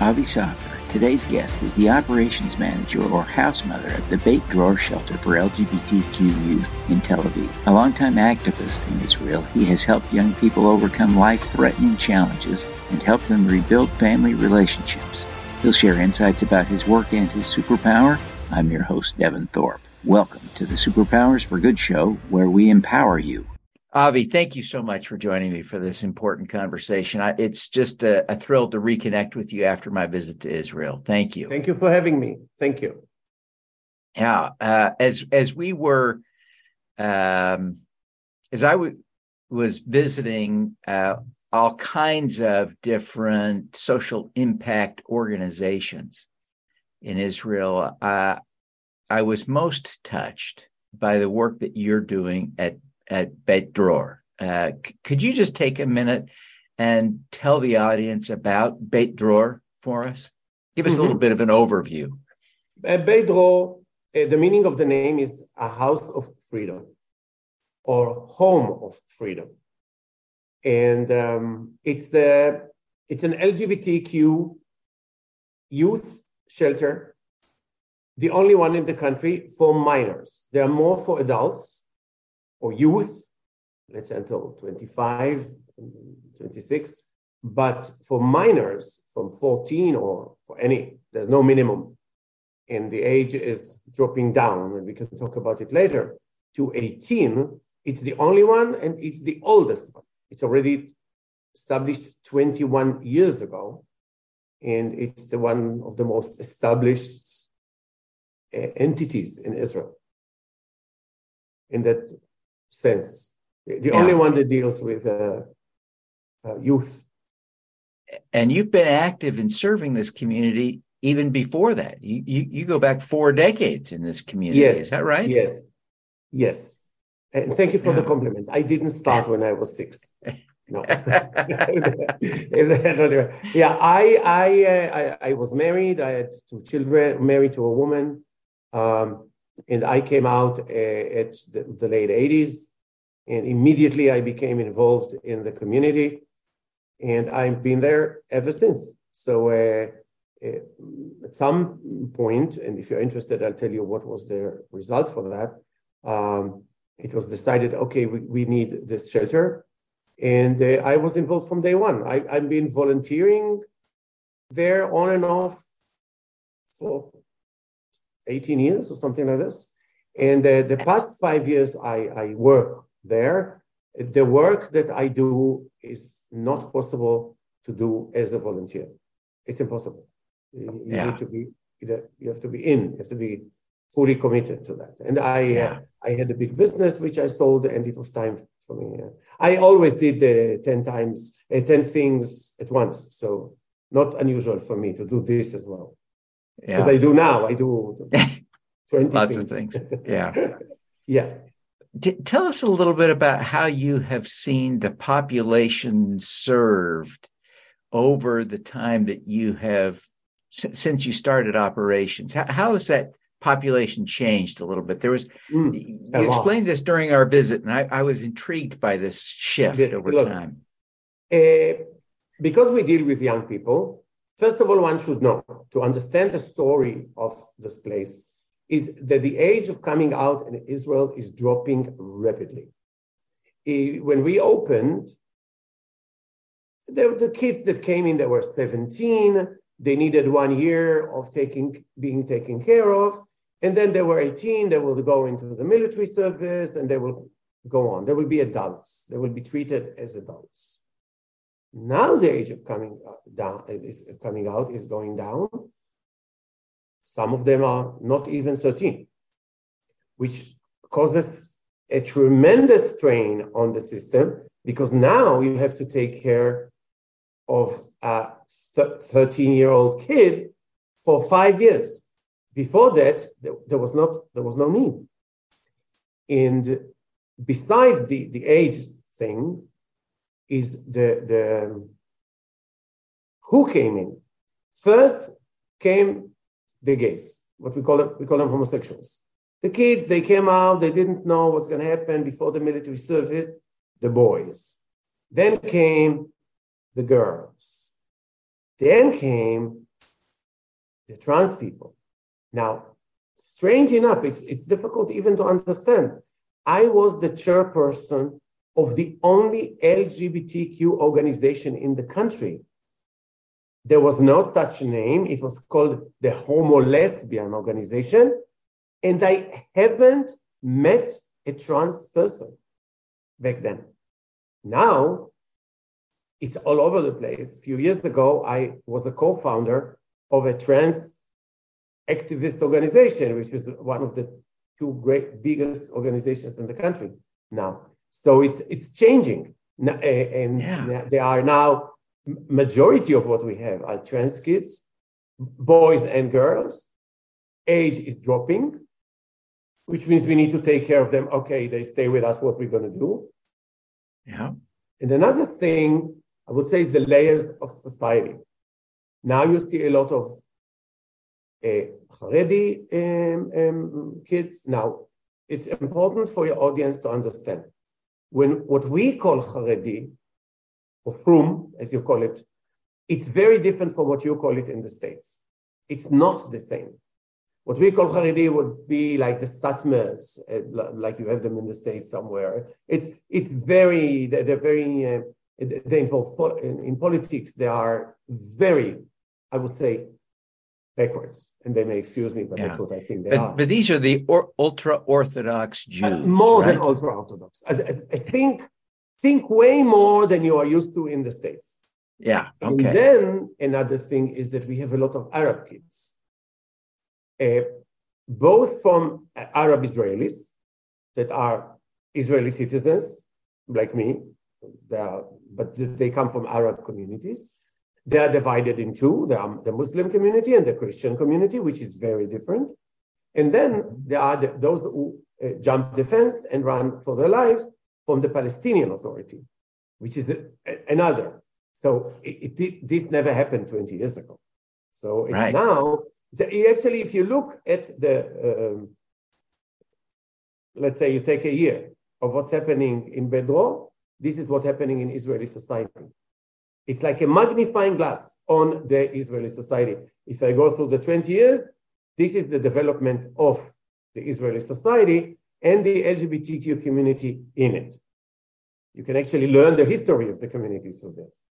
Avi Soffer. Today's guest is the operations manager or house mother of the Beit Dror Shelter for LGBTQ youth in Tel Aviv. A longtime activist in Israel, he has helped young people overcome life-threatening challenges and helped them rebuild family relationships. He'll share insights about his work and his superpower. I'm your host, Devin Thorpe. Welcome to the Superpowers for Good show, where we empower you. Avi, thank you so much for joining me for this important conversation. I, it's just a, a, thrill to reconnect with you after my visit to Israel. Thank you. Thank you for having me. Thank you. Yeah, uh, as as we were, um, as I w- was visiting uh, all kinds of different social impact organizations in Israel, uh, I was most touched by the work that you're doing at at Beit Dror. Uh, c- could you just take a minute and tell the audience about Beit Dror for us? Give us mm-hmm. a little mm-hmm. bit of an overview. Uh, Beit Dror, uh, the meaning of the name is a house of freedom or home of freedom. And um, it's the it's an LGBTQ youth shelter, the only one in the country for minors. There are more for adults, or youth, let's say until 25, 26. But for minors from 14 or for any, there's no minimum. And the age is dropping down, and we can talk about it later, to 18. It's the only one and it's the oldest one. It's already established 21 years ago. And it's the one of the most established uh, entities in Israel in that sense. The yeah. only one that deals with uh, uh, youth. And you've been active in serving this community even before that. You, you, you go back four decades in this community. Yes. Is that right? Yes. Yes. And thank you for the compliment. I didn't start when I was six. No. yeah, I I, uh, I, I was married. I had two children. Married to a woman. Um, and I came out uh, at the, the, late 80s, and immediately I became involved in the community, and I've been there ever since. So uh, uh, at some point, and if you're interested, I'll tell you what was the result for that. Um, it was decided, okay, we, we need this shelter. And uh, I was involved from day one. I, I've been volunteering there on and off for 18 years or something like this. And uh, the past five years, I, I work there. The work that I do is not possible to do as a volunteer. It's impossible. You, yeah. need to be, you have to be in, you have to be fully committed to that. And I, uh, yeah. uh, I had a big business which I sold, and it was time for me. Uh, I always did uh, ten times, uh, ten things at once, so not unusual for me to do this as well. Because yeah. I do now, I do 20 lots things. of things. Yeah. yeah. Tell us a little bit about how you have seen the population served over the time that you have since you started operations. How, how has that population changed a little bit? There was mm, you explained this during our visit, and I, I was intrigued by this shift over look, time. Uh, because we deal with young people, First of all, one should know to understand the story of this place is that the age of coming out in Israel is dropping rapidly. When we opened, the, the kids that came in, they were 17, they needed one year of taking being taken care of, and then they were 18, they will go into the military service and they will go on. They will be adults, they will be treated as adults. Now the age of coming uh, down is coming out is going down. Some of them are not even 13, which causes a tremendous strain on the system because now you have to take care of a 13 year old kid for five years. Before that, there was not there was no need. And besides the, the age thing, is the, the who came in. First came the gays, what we call them, we call them homosexuals. The kids, they came out, they didn't know what's going to happen before the military service, the boys. Then came the girls. Then came the trans people. Now, strange enough, it's, it's difficult even to understand. I was the chairperson of the only LGBTQ organization in the country. There was no such name. It was called the Homo Lesbian Organization. And I haven't met a trans person back then. Now, it's all over the place. A few years ago, I was a co founder of a trans activist organization, which is one of the two great biggest organizations in the country now. So it's it's changing, and yeah. there are now majority of what we have are trans kids, boys and girls. Age is dropping, which means we need to take care of them. Okay, they stay with us. What we're going to do? Yeah. And another thing I would say is the layers of society. Now you see a lot of uh, Haredi um, um, kids. Now, it's important for your audience to understand when what we call Haredi, or Frum, as you call it, it's very different from what you call it in the States. It's not the same. What we call Haredi would be like the Satmars, uh, like you have them in the States somewhere. It's, it's very, they're very, uh, they involve in, in politics. They are very, I would say, backwards. And they may excuse me, but yeah. that's what I think they but, are. But these are the or, ultra Orthodox Jews. Uh, more right? than ultra Orthodox. I, I, think think way more than you are used to in the States. Yeah. Okay. And then another thing is that we have a lot of Arab kids, uh, both from Arab Israelis that are Israeli citizens, like me, they are, but they come from Arab communities, they are divided in two. There are the Muslim community and the Christian community, which is very different. And then there are the, those who uh, jump the fence and run for their lives from the Palestinian Authority, which is the, another. So it, it, this never happened 20 years ago. So it's right. now, actually, if you look at the, um, let's say you take a year of what's happening in Beit Dror, this is what's happening in Israeli society. It's like a magnifying glass on the Israeli society. If I go through the 20 years, this is the development of the Israeli society and the LGBTQ community in it. You can actually learn the history of the communities through this.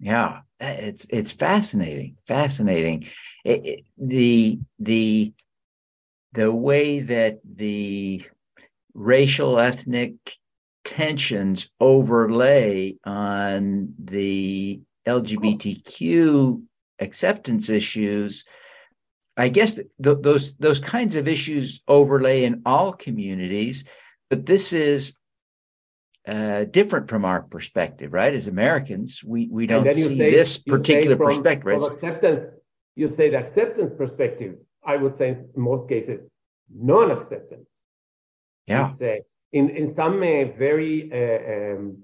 Yeah, it's it's fascinating, fascinating. It, it, the the the way that the racial ethnic tensions overlay on the LGBTQ acceptance issues. I guess th- those those kinds of issues overlay in all communities, but this is uh, different from our perspective, right? As Americans, we we don't see say, this particular from, perspective. Right? From acceptance, you say the acceptance perspective. I would say in most cases, non-acceptance. Yeah. Say, in, in some uh, very uh, um,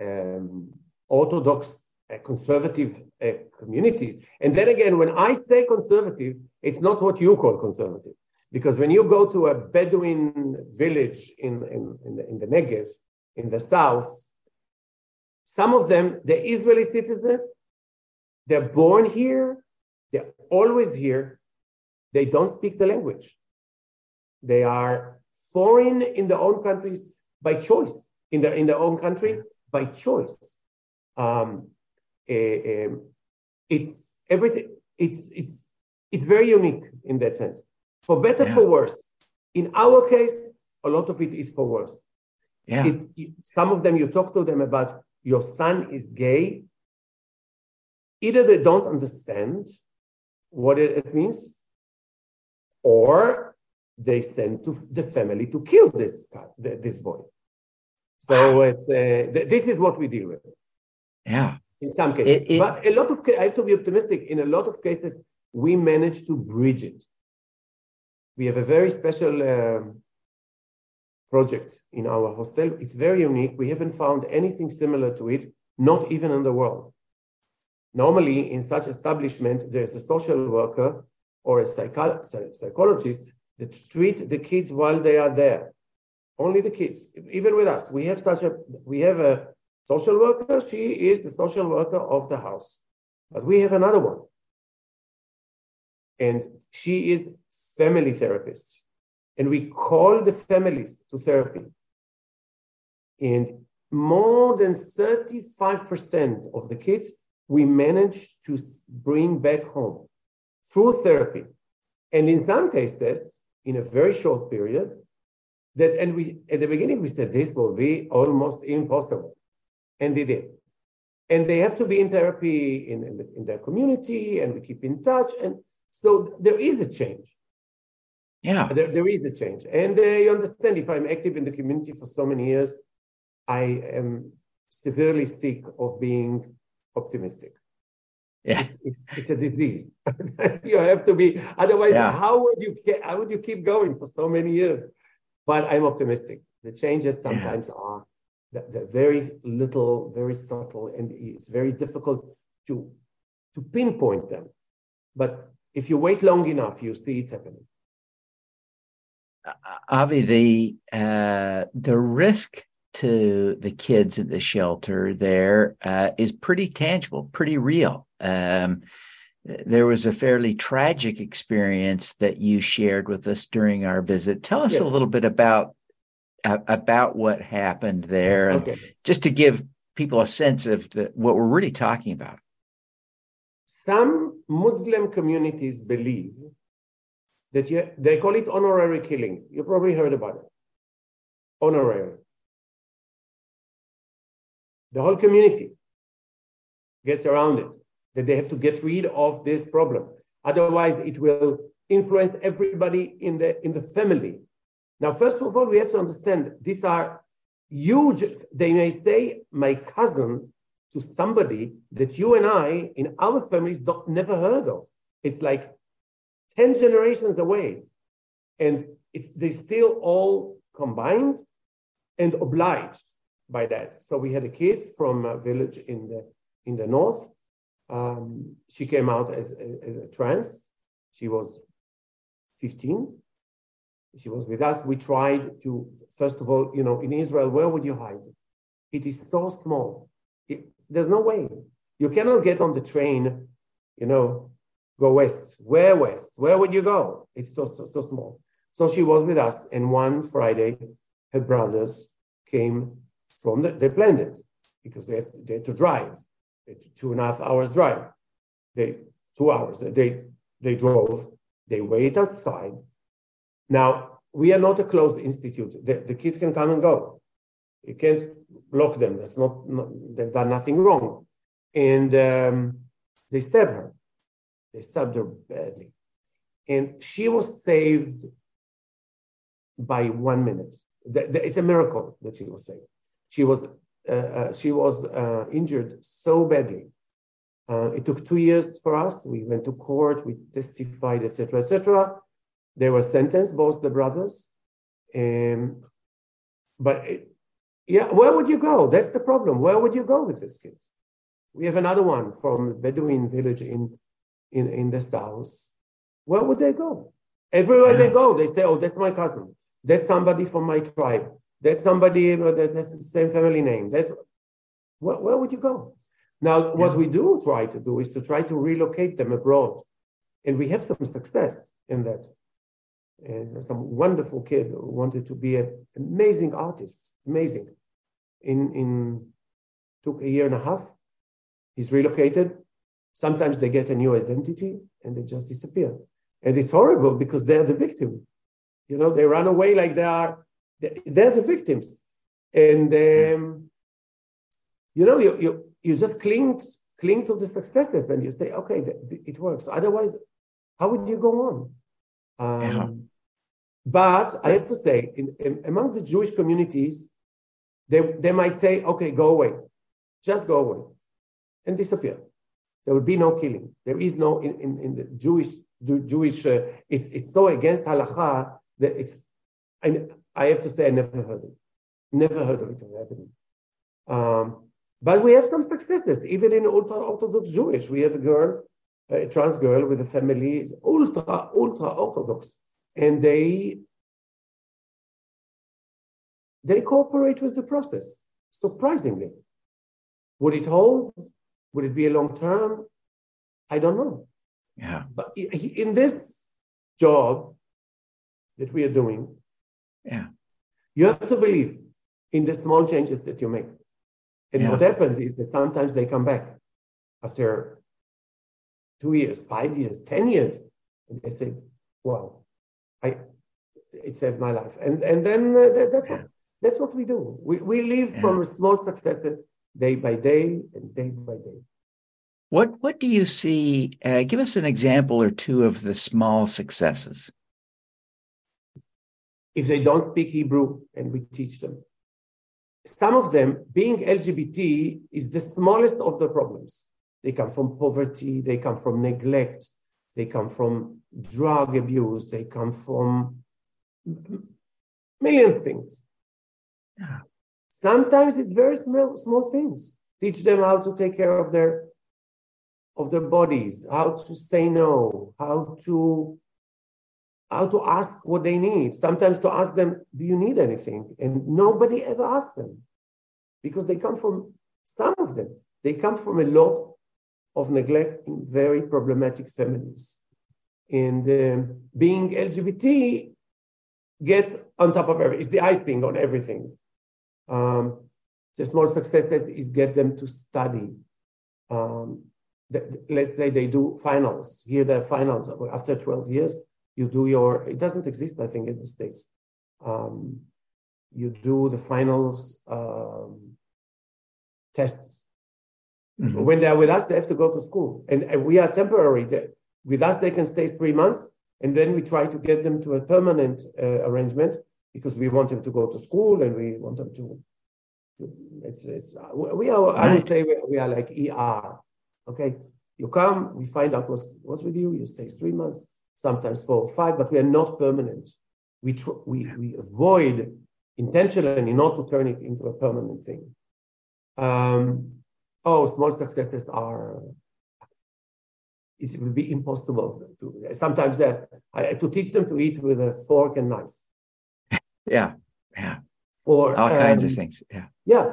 um, orthodox uh, conservative communities. And then again, when I say conservative, it's not what you call conservative. Because when you go to a Bedouin village in, in, in, the, in the Negev, in the south, some of them, they're Israeli citizens, they're born here, they're always here, they don't speak the language. They are foreign in their own countries by choice, in their, in their own country by choice. Um, uh, it's everything, it's, it's, it's very unique in that sense. For better, yeah. for worse. In our case, a lot of it is for worse. Yeah. If some of them you talk to them about your son is gay, either they don't understand what it, it means, or they send to the family to kill this this boy. So it's, uh, th- this is what we deal with. Yeah. In some cases, it, it, but a lot of I have to be optimistic. In a lot of cases, we manage to bridge it. We have a very special um, project in our hostel. It's very unique. We haven't found anything similar to it, not even in the world. Normally, in such establishment, there's a social worker or a psycho- psychologist that treat the kids while they are there. Only the kids, even with us. We have such a we have a social worker. She is the social worker of the house, but we have another one. and she is family therapist. And we call the families to therapy. And more than 35% of the kids we manage to bring back home through therapy. And in some cases, in a very short period, that and we at the beginning we said this will be almost impossible. And they did. And they have to be in therapy in, in, in their community, and we keep in touch. And so there is a change. Yeah. There, there is a change. And they understand if I'm active in the community for so many years, I am severely sick of being optimistic. Yeah. It's, it's, it's a disease. you have to be, otherwise, Yeah. how would you how would you keep going for so many years? But I'm optimistic. The changes sometimes are the, the very little, very subtle, and it's very difficult to to pinpoint them. But if you wait long enough, you see it happening. Avi, the uh, the risk to the kids at the shelter there uh, is pretty tangible, pretty real. Um, there was a fairly tragic experience that you shared with us during our visit. Tell us Yes. a little bit about uh, about what happened there, and Okay. just to give people a sense of the, what we're really talking about. Some Muslim communities believe that you, they call it honorary killing. You probably heard about it. Honorary. The whole community gets around it, that they have to get rid of this problem. Otherwise, it will influence everybody in the, in the family. Now, first of all, we have to understand these are huge, they may say, my cousin to somebody that you and I in our families don't, never heard of. It's like 10 generations away. And it's, they still all combined and obliged by that. So we had a kid from a village in the, in the north. Um, she came out as, a- as a trans. She was 15. She was with us. We tried to, first of all, you know, in Israel, where would you hide? It is so small. It, there's no way. You cannot get on the train, you know, go west. Where west? Where would you go? It's so, so, so small. So she was with us. And one Friday, her brothers came from the, they planned it because they had, they had to drive. Two and a half hours drive. They, two hours. They, they drove. They wait outside. Now, we are not a closed institute. The, the kids can come and go. You can't block them. That's not, not they've done nothing wrong. And um, they stabbed her. They stabbed her badly. And she was saved by one minute. It's a miracle that she was saved. She was uh, uh, she was uh, injured so badly. Uh, it took two years for us. We went to court. We testified, etc., etc. They were sentenced, both the brothers. Um, but it, yeah, where would you go? That's the problem. Where would you go with these kids? We have another one from Bedouin village in in in the south. Where would they go? Everywhere they go, they say, "Oh, that's my cousin. That's somebody from my tribe. That's somebody uh, that has the same family name." That's where, where would you go? Now, what Yeah. we do try to do is to try to relocate them abroad, and we have some success in that. And some wonderful kid who wanted to be an amazing artist, amazing. In in took a year and a half. He's relocated. Sometimes they get a new identity and they just disappear, and it's horrible because they're the victim. You know, they run away like they are. They're the victims, and um, you know, you you you just cling cling to the successes, and you say, okay, it works. Otherwise, how would you go on? Um, Yeah. But I have to say, in, in, among the Jewish communities, they, they might say, okay, go away, just go away and disappear. There will be no killing. There is no, in, in, in the Jewish, Jewish uh, it's, it's so against halacha that it's, I, I have to say, I never heard of it. Never heard of it happening. Um, but we have some successes, even in ultra Orthodox Jewish. We have a girl, a trans girl with a family, ultra, ultra Orthodox and they they cooperate with the process surprisingly would it hold would it be a long term i don't know Yeah. But in this job that we are doing, yeah, you have to believe in the small changes that you make. And Yeah. what happens is that sometimes they come back after two years, five years, ten years, and they say, "Wow, I it saved my life." And and then uh, that, that's what that's what we do. We we live Yeah. from small successes day by day and day by day. What what do you see? Uh, give us an example or two of the small successes. If they don't speak Hebrew and we teach them. Some of them, being LGBT, is the smallest of the problems. They come from poverty, they come from neglect, they come from drug abuse, they come from million things. Yeah. Sometimes it's very small, small things. Teach them how to take care of their of their bodies, how to say no, how to how to ask what they need. Sometimes to ask them, do you need anything? And nobody ever asks them because they come from, some of them, they come from a lot of neglect in very problematic families. And um, being LGBT gets on top of everything, it's the icing on everything. Um, the small successes is get them to study. Um, the, let's say they do finals. Here, the finals after 12 years, you do your it doesn't exist i think in the states. Um, you do the finals um, tests. Mhm. when they're with us they have to go to school. And, and we are temporary. They- with us they can stay three months and then we try to get them to a permanent uh, arrangement because we want them to go to school and we want them to it's, it's we are i would say we, we are like er okay? You come we find out what's, what's with you you stay three months sometimes four or five, but we are not permanent. We, tr- we, we avoid intentionally not to turn it into a permanent thing. Um, oh, small successes are, it will be impossible to, sometimes that, I, to teach them to eat with a fork and knife Yeah, yeah, or all kinds of um, things. Yeah, Yeah,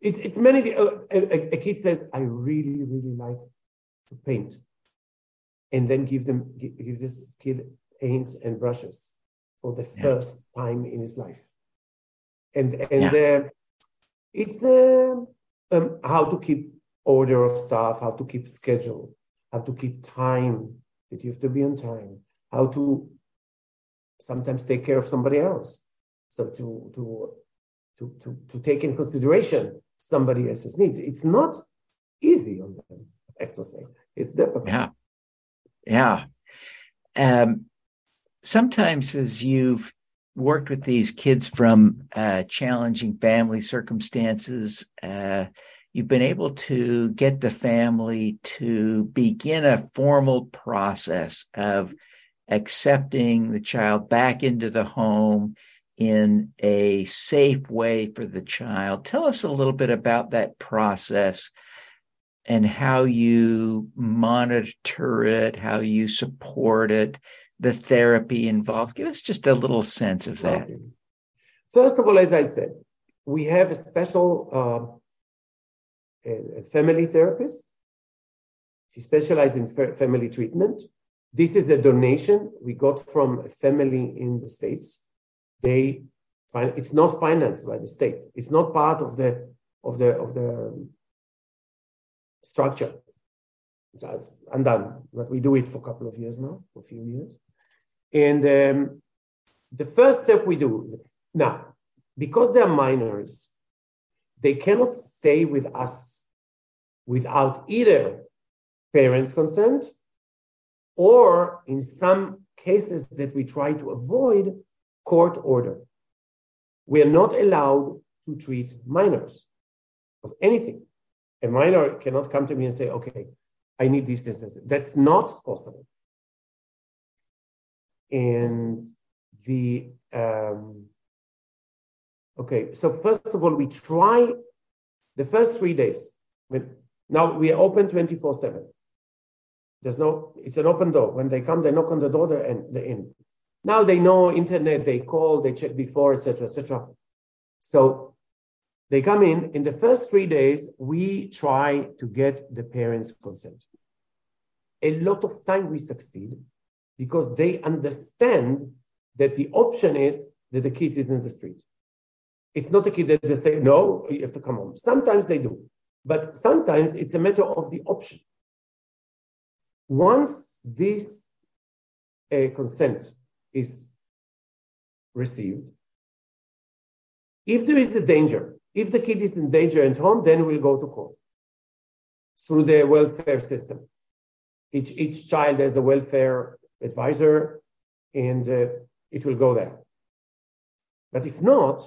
it's it's many. Uh, a, a kid says, "I really, really like to paint," and then give them give this kid paints and brushes for the Yeah. first time in his life, and and uh, it's uh, um, how to keep order of stuff, how to keep schedule, how to keep time that you have to be on time, how to sometimes take care of somebody else, so to to to, to, to take in consideration somebody else's needs. It's not easy on them, I have to say. It's difficult. yeah, yeah. Um, sometimes, as you've worked with these kids from uh, challenging family circumstances, uh, you've been able to get the family to begin a formal process of accepting the child back into the home in a safe way for the child. Tell us a little bit about that process and how you monitor it, how you support it, the therapy involved. Give us just a little sense of that. First of all, as I said, we have a special uh, a family therapist. She specializes in family treatment. This is a donation we got from a family in the States. They it's not financed by the state. It's not part of the of the of the structure. It's undone, but we do it for a couple of years now, for a few years. And um, the first step we do now, because they're minors, they cannot stay with us without either parents' consent or, in some cases that we try to avoid, court order. We are not allowed to treat minors of anything. A minor cannot come to me and say, okay, I need this, this, this. That's not possible. And the, um, okay, so first of all, we try the first three days. Now we are open 24 7. There's no, it's an open door. When they come, they knock on the door, they're in. They're in. Now they know internet, they call, they check before, etc., etc. So they come in. In the first three days, we try to get the parents' consent. a lot of time we succeed because they understand that the option is that the kid is in the street. It's not a kid that just say, no, you have to come home. Sometimes they do, but sometimes it's a matter of the option. Once this uh, consent is received, if there is a danger, if the kid is in danger at home, then we'll go to court through the welfare system. Each, each child has a welfare advisor, and uh, it will go there. But if not,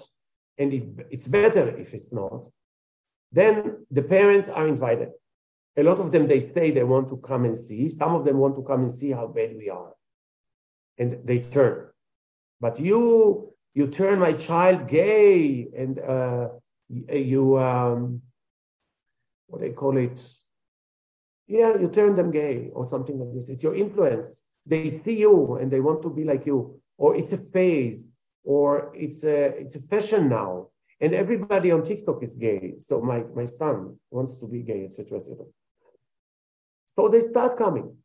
and it, it's better if it's not, then the parents are invited. A lot of them, they say they want to come and see. Some of them want to come and see how bad we are. And they turn. But you, you turn my child gay and uh, you, um, what they call it? Yeah, you turn them gay or something like this. It's your influence. They see you and they want to be like you. Or it's a phase or it's a, it's a fashion now. And everybody on TikTok is gay. So my, my son wants to be gay, etc. etc. So they start coming.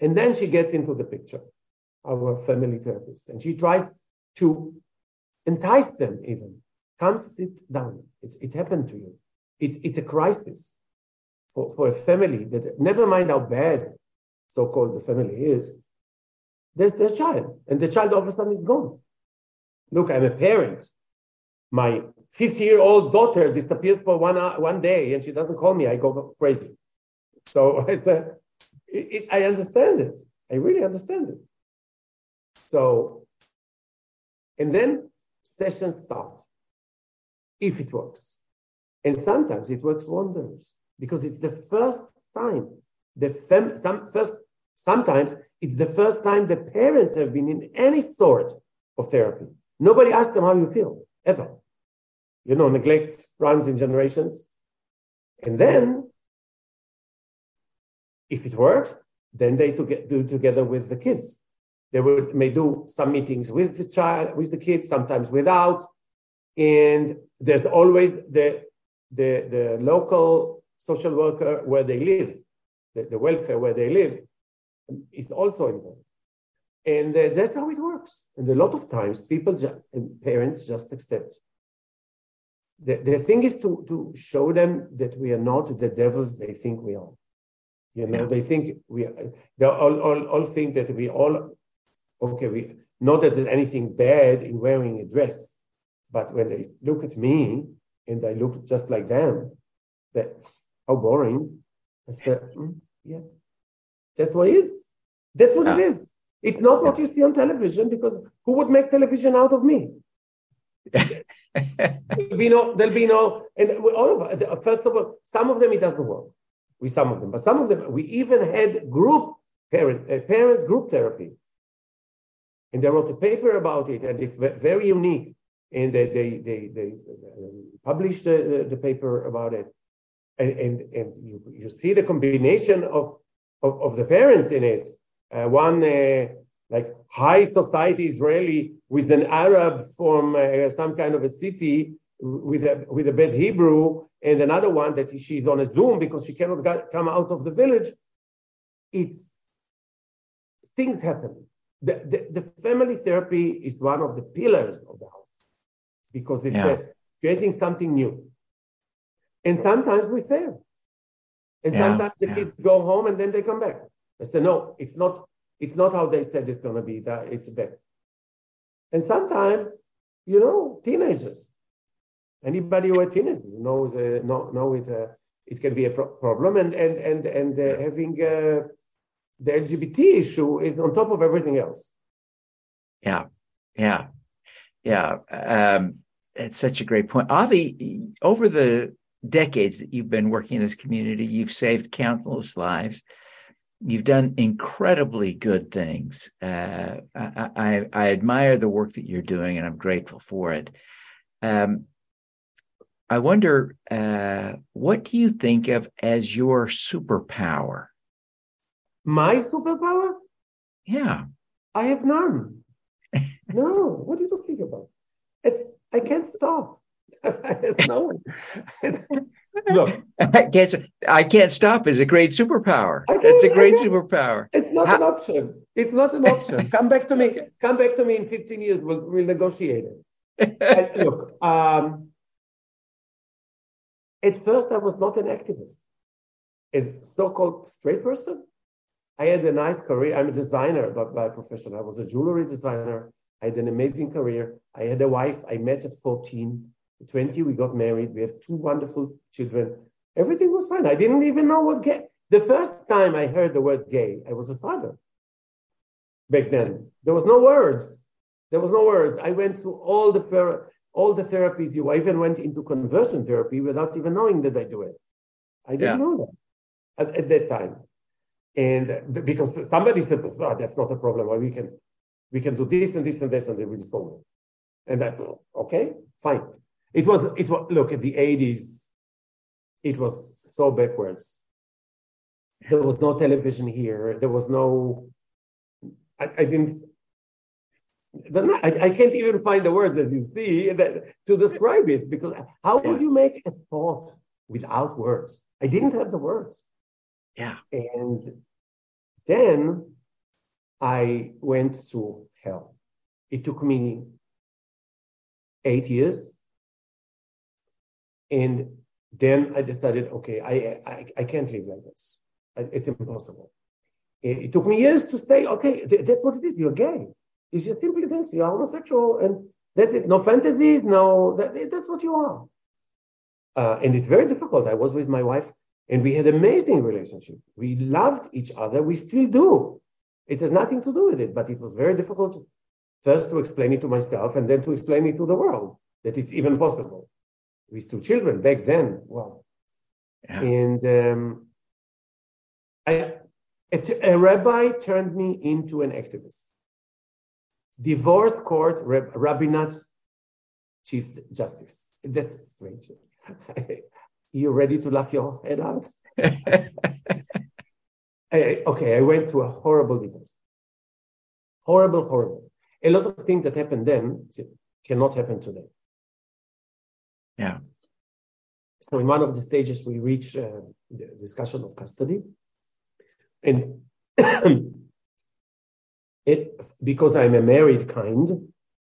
And then she gets into the picture, our family therapist, and she tries to entice them even. Come sit down. It's, it happened to you. It's, a crisis for, for a family that, never mind how bad so called the family is, there's their child, and the child all of a sudden is gone. Look, I'm a parent. My 50 year old daughter disappears for one, uh, one day and she doesn't call me. I go crazy. So I said, it, it, I understand it. I really understand it. So, and then sessions start, if it works. And sometimes it works wonders because it's the first time the fem, some, first, sometimes it's the first time the parents have been in any sort of therapy. Nobody asks them how you feel, ever. You know, neglect runs in generations. And then if it works, then they do together with the kids. They would, may do some meetings with the child, with the kids, sometimes without. And there's always the, the, the local social worker where they live, the, the welfare where they live, is also involved. And uh, that's how it works. And a lot of times, people ju- and parents just accept. The, the thing is to, to show them that we are not the devils they think we are. You know, yeah. they think we they all, all, all think that we all okay, we not that there's anything bad in wearing a dress, but when they look at me and I look just like them, that how boring. Said, mm, yeah, that's what it is. That's what yeah. it is. It's not what you see on television because who would make television out of me? there'll be no, there'll be no, and all of us, first of all, some of them it doesn't work with some of them, but some of them, we even had group parent, uh, parents group therapy. And they wrote a paper about it, and it's very unique. And they, they, they, they published the, the, paper about it. And, and, and you, you see the combination of, of, of the parents in it. Uh, one, uh, like high society Israeli with an Arab from uh, some kind of a city with a with a bad Hebrew, and another one that she's on a Zoom because she cannot get, come out of the village. It's things happen. The, the, the, family therapy is one of the pillars of the house because it's yeah. creating something new. And sometimes we fail. And yeah. sometimes the yeah. kids go home and then they come back. I said, no, it's not, it's not how they said it's gonna be, that it's bad. And sometimes, you know, teenagers, Anybody who are teenagers knows uh, know, know it. Uh, it can be a pro- problem, and and and and uh, having uh, the LGBT issue is on top of everything else. Yeah, yeah, yeah. Um, it's such a great point, Avi. Over the decades that you've been working in this community, you've saved countless lives. You've done incredibly good things. Uh, I, I, I admire the work that you're doing, and I'm grateful for it. Um, I wonder, uh, what do you think of as your superpower? My superpower? Yeah. I have none. no, what are you talking about? It's, I can't stop. There's no one. Look, I can't. I can't stop. Is a great superpower. It's a great superpower. It's not How? an option. It's not an option. Come back to me. Come back to me in 15 years. We'll, we'll negotiate it. look, um, at first I was not an activist. As so-called straight person, I had a nice career. I'm a designer by, by profession. I was a jewelry designer. I had an amazing career. I had a wife I met at 14. 20, we got married. We have two wonderful children. Everything was fine. I didn't even know what gay. The first time I heard the word gay, I was a father. Back then, there was no words. There was no words. I went through all the all the therapies. You I even went into conversion therapy without even knowing that I do it. I didn't yeah. know that at, at, that time, and because somebody said, oh, "That's not a problem. Why we can we can do this and this and this, and they will solve it." And that okay, fine. It was, it was, look, at the 80s, it was so backwards. There was no television here. There was no, I, I didn't, I, I, can't even find the words, as you see, that, to describe it because how would you make a thought without words? I didn't have the words. Yeah. And then I went through hell. It took me eight years and then I decided, okay, I, I, I can't live like this. It's impossible. It, it took me years to say, okay, th- that's what it is. You're gay. It's just simply this. You're homosexual, and that's it. No fantasies. No, that, that's what you are. Uh, and it's very difficult. I was with my wife, and we had amazing relationship. We loved each other. We still do. It has nothing to do with it, but it was very difficult first to explain it to myself, and then to explain it to the world that it's even possible with two children back then. Well, yeah. and um, I, a, a, rabbi turned me into an activist. Divorce court, Rab, rabbinate chief justice. That's strange. you ready to laugh your head out? I, okay, I went through a horrible divorce. Horrible, horrible. A lot of things that happened then cannot happen today. Yeah. So in one of the stages, we reach uh, the discussion of custody, and it because I'm a married kind.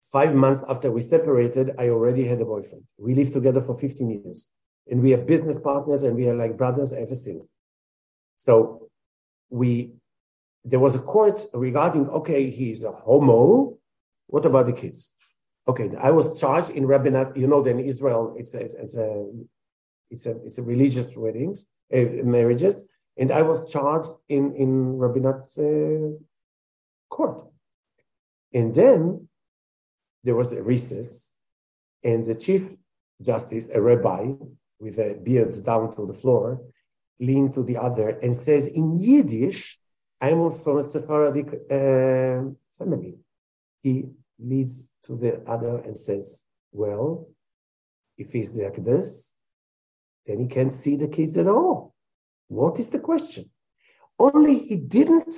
Five months after we separated, I already had a boyfriend. We lived together for 15 years, and we are business partners, and we are like brothers ever since. So we there was a court regarding okay, he's a homo. What about the kids? Okay, I was charged in rabbinate. You know, in Israel, it's a, it's a it's a it's a religious weddings, uh, marriages, and I was charged in in rabbinate uh, court. And then there was a recess, and the chief justice, a rabbi with a beard down to the floor, leaned to the other and says in Yiddish, "I'm from a Sephardic uh, family." He leads to the other and says, well, if he's like this, then he can't see the kids at all. What is the question? Only he didn't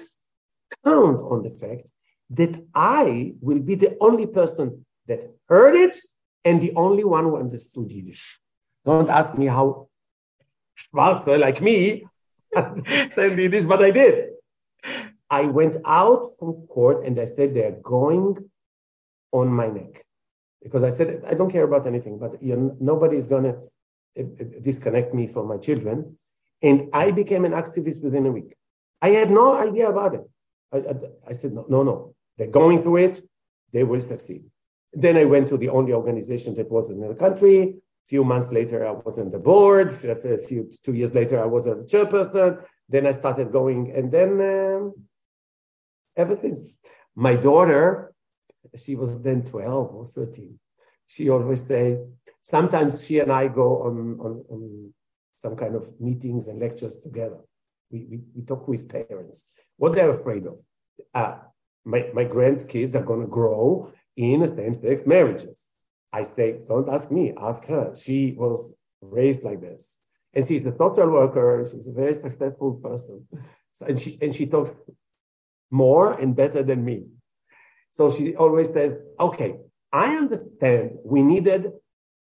count on the fact that I will be the only person that heard it and the only one who understood Yiddish. Don't ask me how Schwarzer, like me, understand Yiddish, but I did. I went out from court and I said, they're going on my neck because I said, I don't care about anything, but nobody is going to eh, eh, disconnect me from my children. And I became an activist within a week. I had no idea about it. I, I, I said, no, no, no. They're going through it. They will succeed. Then I went to the only organization that was in the country. Few months later, I was on the board. A few two years later, I was a chairperson. Then I started going, and then um, ever since, my daughter she was then 12 or 13. She always say, sometimes she and I go on, on, on some kind of meetings and lectures together. We, we, we talk with parents, what they're afraid of. Uh, my, my grandkids are going to grow in same-sex marriages. I say, don't ask me, ask her. She was raised like this. And she's a social worker. She's a very successful person. So, and, she, and she talks more and better than me. So she always says, okay, I understand we needed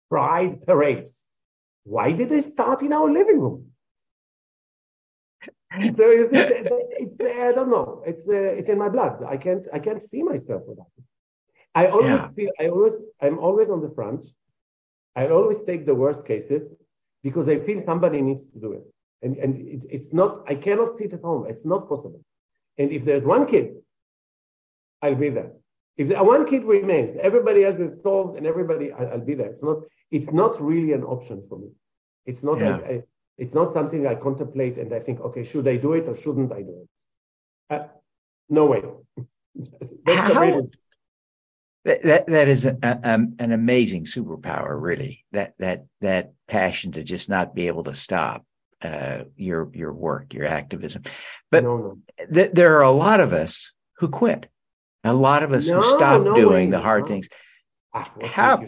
pride parades. why did they start in our living room? so it's, it's, I don't know. It's uh, it's in my blood. I can't I can't see myself without it. I always yeah. feel I always I'm always on the front. I always take the worst cases because I feel somebody needs to do it. And and it's, it's not I cannot sit at home. It's not possible. And if there's one kid, I'll be there. If one kid remains, everybody else is solved, and everybody I'll, I'll be there. It's not it's not really an option for me. It's not yeah. I, it's not something I contemplate and I think, okay, should I do it or shouldn't I do it? Uh, no way. That's How, that, that, that is a, a, an amazing superpower, really. That that that passion to just not be able to stop uh, your your work, your activism. But no, no. Th- there are a lot of us who quit. A lot of us no, who stop doing way. the hard things. Ah, how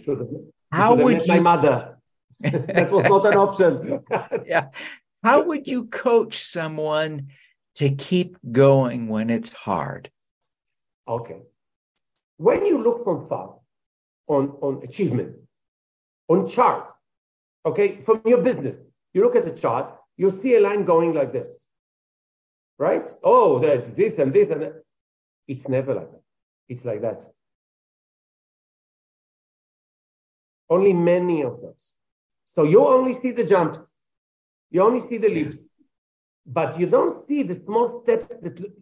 how would you, my mother? that was not an option. yeah. How would you coach someone to keep going when it's hard? Okay. When you look from far on, on achievement, on charts, okay, from your business, you look at the chart, you see a line going like this, right? Oh, that this and this and that. It's never like that. It's like that. Only many of those. So you only see the jumps, you only see the leaps, but you don't see the small steps that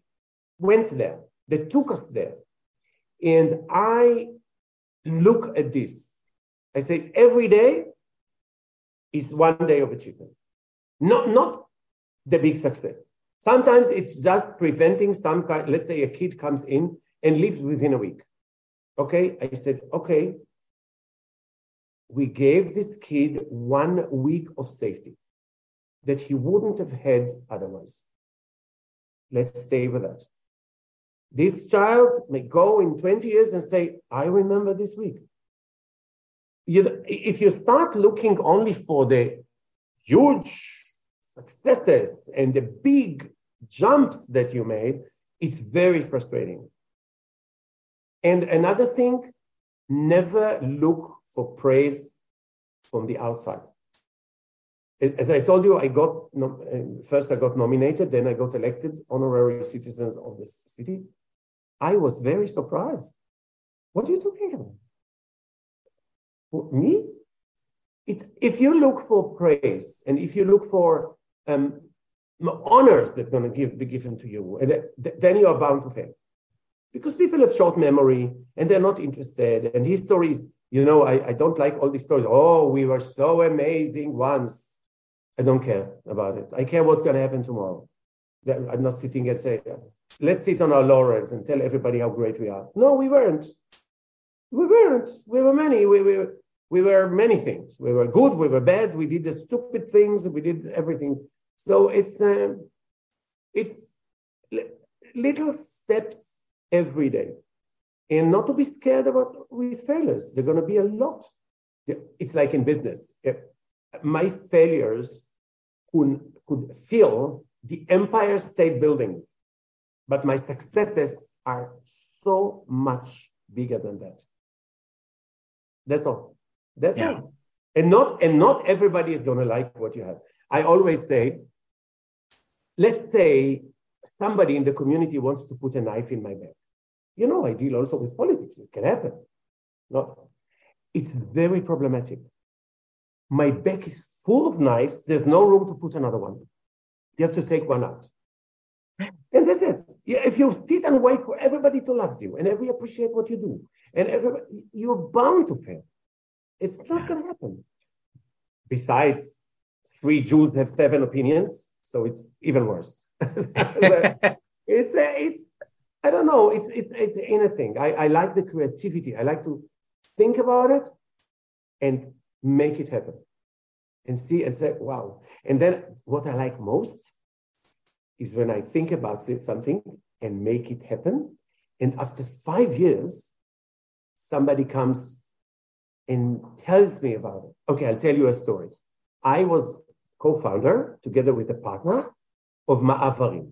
went there, that took us there. And I look at this. I say every day is one day of achievement, not, not the big success. Sometimes it's just preventing some kind, let's say a kid comes in and leaves within a week. Okay, I said, okay, we gave this kid one week of safety that he wouldn't have had otherwise. Let's stay with that. This child may go in 20 years and say, I remember this week. You, if you start looking only for the huge successes and the big jumps that you made, it's very frustrating. And another thing, never look for praise from the outside. As I told you, I got first I got nominated, then I got elected honorary citizen of the city. I was very surprised. What are you talking about? Me? It, if you look for praise and if you look for um, honors that are going to give, be given to you, then you are bound to fail. Because people have short memory and they're not interested, and history is you know, I, I don't like all these stories. Oh, we were so amazing once. I don't care about it. I care what's going to happen tomorrow. I'm not sitting and saying, let's sit on our laurels and tell everybody how great we are. No, we weren't. We weren't. We were many. We, we, we were many things. We were good. We were bad. We did the stupid things. We did everything. So it's um, it's little steps every day and not to be scared about with failures. They're going to be a lot. It's like in business. My failures could, could fill the Empire State Building, but my successes are so much bigger than that. That's all. That's yeah. all. And not and not everybody is going to like what you have. I always say, let's say somebody in the community wants to put a knife in my back you know, I deal also with politics. It can happen. Not, it's very problematic. My back is full of knives. There's no room to put another one. You have to take one out. And that's it. If you sit and wait for everybody to love you and everybody appreciate what you do, and everybody, you're bound to fail. It's not going to happen. Besides, three Jews have seven opinions, so it's even worse. it's, it's I don't know. It's it's, it's anything. I, I like the creativity. I like to think about it and make it happen and see and say, wow. And then what I like most is when I think about something and make it happen. And after five years, somebody comes and tells me about it. Okay, I'll tell you a story. I was co-founder together with a partner of Ma'avarim.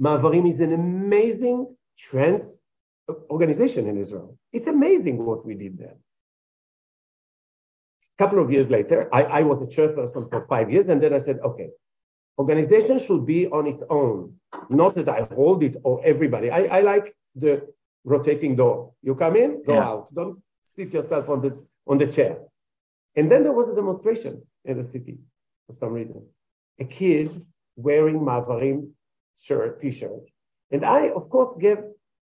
Ma'avarim is an amazing trans organization in Israel. It's amazing what we did there. A couple of years later, I, I was a chairperson for five years, and then I said, okay, organization should be on its own, not that I hold it or everybody. I, I like the rotating door. You come in, go yeah. out. Don't sit yourself on the on the chair. And then there was a demonstration in the city for some reason. A kid wearing Ma'avarim shirt, t-shirt. And I, of course, gave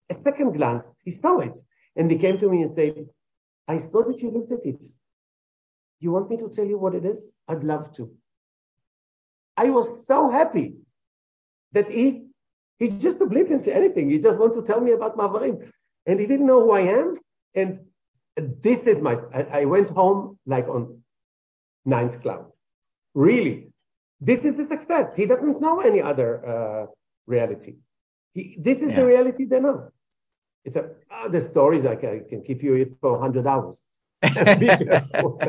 a second glance. He saw it. And he came to me and said, I saw that you looked at it. You want me to tell you what it is? I'd love to. I was so happy that he, he's just oblivious to anything. He just want to tell me about Ma'avarim. And he didn't know who I am. And this is my, I, I went home like on ninth cloud. Really. This is the success. He doesn't know any other uh, reality. He, this is yeah. the reality they know. It's a, oh, the stories I can, I can keep you here for 100 hours. Be careful.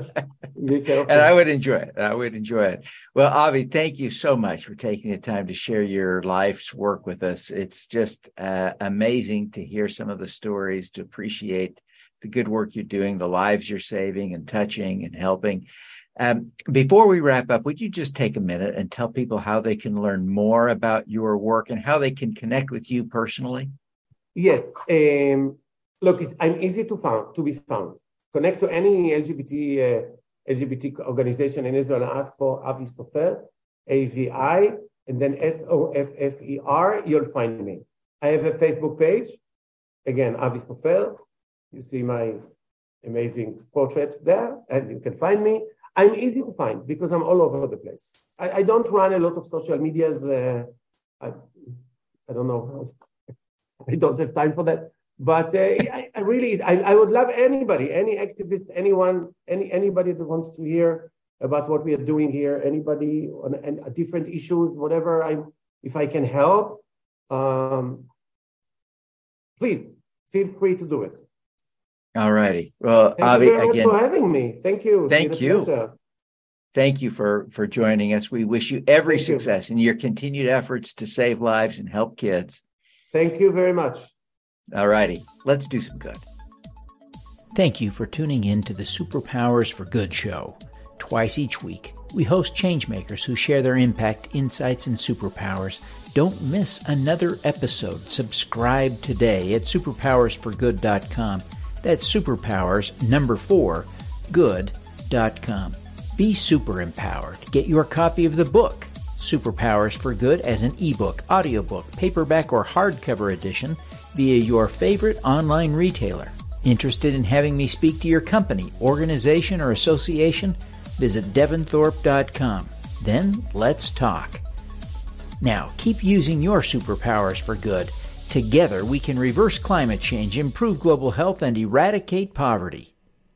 Be careful. And I would enjoy it. I would enjoy it. Well, Avi, thank you so much for taking the time to share your life's work with us. It's just uh, amazing to hear some of the stories, to appreciate the good work you're doing, the lives you're saving and touching and helping. Um, before we wrap up, would you just take a minute and tell people how they can learn more about your work and how they can connect with you personally? Yes. Um, look, I'm easy to found to be found. Connect to any LGBT uh, LGBT organization in Israel and ask for Avi Soffer, A V I, and then S O F F E R. You'll find me. I have a Facebook page. Again, Avi Soffer. You see my amazing portraits there, and you can find me. I'm easy to find because I'm all over the place. I, I don't run a lot of social medias. Uh, I, I don't know. I don't have time for that. But uh, I, I, really, I, I would love anybody, any activist, anyone, any anybody that wants to hear about what we are doing here. Anybody on and different issues, whatever. I, if I can help, um, please feel free to do it. All righty. Well, Thank Avi, you again, for having me. Thank you. Thank you. Pleasure. Thank you for for joining us. We wish you every Thank success you. in your continued efforts to save lives and help kids. Thank you very much. All righty. Let's do some good. Thank you for tuning in to the Superpowers for Good show. Twice each week, we host changemakers who share their impact, insights, and superpowers. Don't miss another episode. Subscribe today at superpowersforgood.com that's superpowers number 4 good.com. Be super empowered. Get your copy of the book, Superpowers for Good, as an ebook, audiobook, paperback, or hardcover edition via your favorite online retailer. Interested in having me speak to your company, organization, or association? Visit devinthorpe.com. Then let's talk. Now, keep using your superpowers for good Together, we can reverse climate change, improve global health, and eradicate poverty.